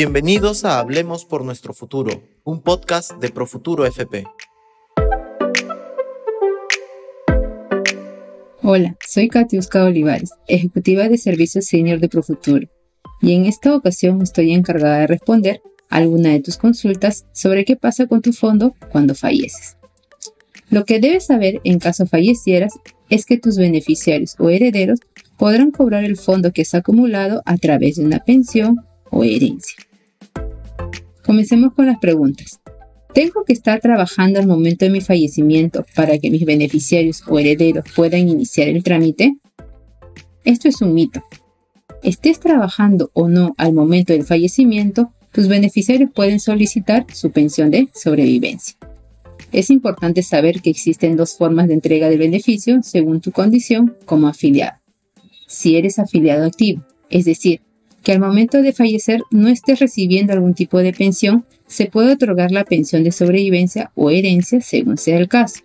Bienvenidos a Hablemos por nuestro futuro, un podcast de Profuturo FP. Hola, soy Katiuska Olivares, ejecutiva de servicios senior de Profuturo, y en esta ocasión estoy encargada de responder alguna de tus consultas sobre qué pasa con tu fondo cuando falleces. Lo que debes saber en caso fallecieras es que tus beneficiarios o herederos podrán cobrar el fondo que has acumulado a través de una pensión o herencia. Comencemos con las preguntas. ¿Tengo que estar trabajando al momento de mi fallecimiento para que mis beneficiarios o herederos puedan iniciar el trámite? Esto es un mito. Estés trabajando o no al momento del fallecimiento, tus beneficiarios pueden solicitar su pensión de sobrevivencia. Es importante saber que existen dos formas de entrega del beneficio según tu condición como afiliado. Si eres afiliado activo, es decir, que al momento de fallecer no estés recibiendo algún tipo de pensión, se puede otorgar la pensión de sobrevivencia o herencia según sea el caso.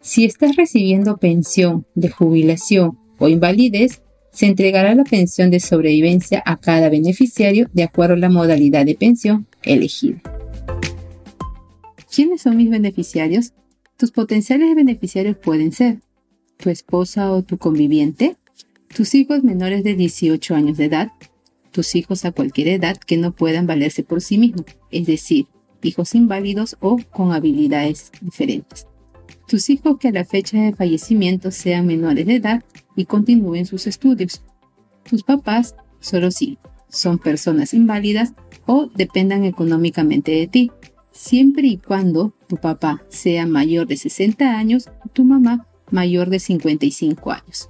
Si estás recibiendo pensión de jubilación o invalidez, se entregará la pensión de sobrevivencia a cada beneficiario de acuerdo a la modalidad de pensión elegida. ¿Quiénes son mis beneficiarios? Tus potenciales beneficiarios pueden ser tu esposa o tu conviviente, tus hijos menores de 18 años de edad, tus hijos a cualquier edad que no puedan valerse por sí mismos, es decir, hijos inválidos o con habilidades diferentes. Tus hijos que a la fecha de fallecimiento sean menores de edad y continúen sus estudios. Tus papás, solo si son personas inválidas o dependan económicamente de ti, siempre y cuando tu papá sea mayor de 60 años y tu mamá mayor de 55 años.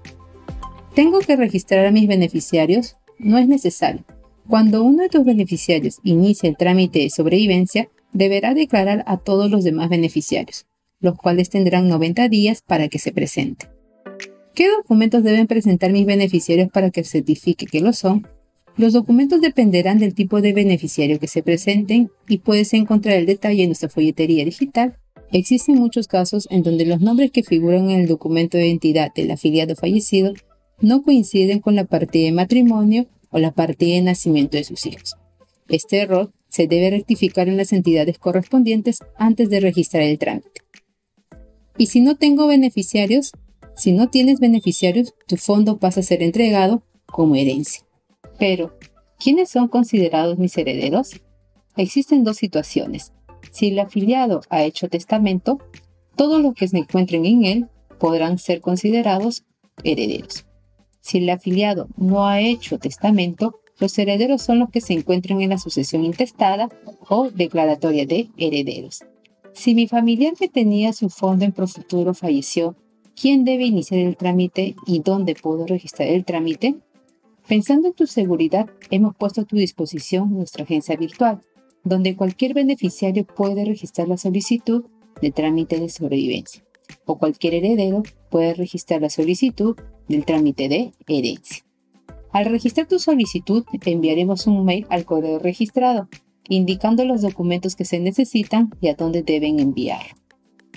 ¿Tengo que registrar a mis beneficiarios? No es necesario. Cuando uno de tus beneficiarios inicia el trámite de sobrevivencia, deberá declarar a todos los demás beneficiarios, los cuales tendrán 90 días para que se presenten. ¿Qué documentos deben presentar mis beneficiarios para que certifique que lo son? Los documentos dependerán del tipo de beneficiario que se presenten y puedes encontrar el detalle en nuestra folletería digital. Existen muchos casos en donde los nombres que figuran en el documento de identidad del afiliado fallecido no coinciden con la partida de matrimonio o la partida de nacimiento de sus hijos. Este error se debe rectificar en las entidades correspondientes antes de registrar el trámite. Y si no tengo beneficiarios, si no tienes beneficiarios, tu fondo pasa a ser entregado como herencia. Pero, ¿quiénes son considerados mis herederos? Existen dos situaciones. Si el afiliado ha hecho testamento, todos los que se encuentren en él podrán ser considerados herederos. Si el afiliado no ha hecho testamento, los herederos son los que se encuentran en la sucesión intestada o declaratoria de herederos. Si mi familiar que tenía su fondo en Profuturo falleció, ¿quién debe iniciar el trámite y dónde puedo registrar el trámite? Pensando en tu seguridad, hemos puesto a tu disposición nuestra agencia virtual, donde cualquier beneficiario puede registrar la solicitud de trámite de sobrevivencia o cualquier heredero puede registrar la solicitud del trámite de herencia. Al registrar tu solicitud, enviaremos un mail al correo registrado, indicando los documentos que se necesitan y a dónde deben enviar.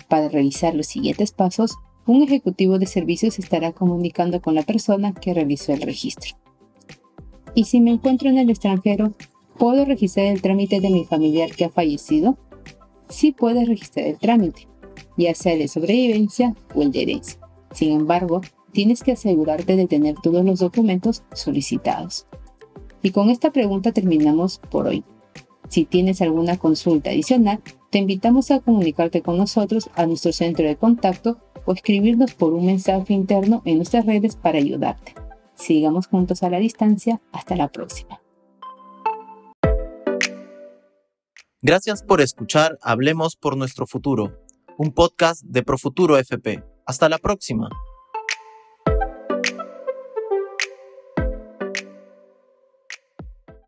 Para revisar los siguientes pasos, un ejecutivo de servicios estará comunicando con la persona que realizó el registro. Y si me encuentro en el extranjero, ¿puedo registrar el trámite de mi familiar que ha fallecido? Sí puedes registrar el trámite, ya sea el de sobrevivencia o el de herencia. Sin embargo, tienes que asegurarte de tener todos los documentos solicitados. Y con esta pregunta terminamos por hoy. Si tienes alguna consulta adicional, te invitamos a comunicarte con nosotros a nuestro centro de contacto o escribirnos por un mensaje interno en nuestras redes para ayudarte. Sigamos juntos a la distancia. Hasta la próxima. Gracias por escuchar Hablemos por nuestro futuro, un podcast de Profuturo FP. Hasta la próxima.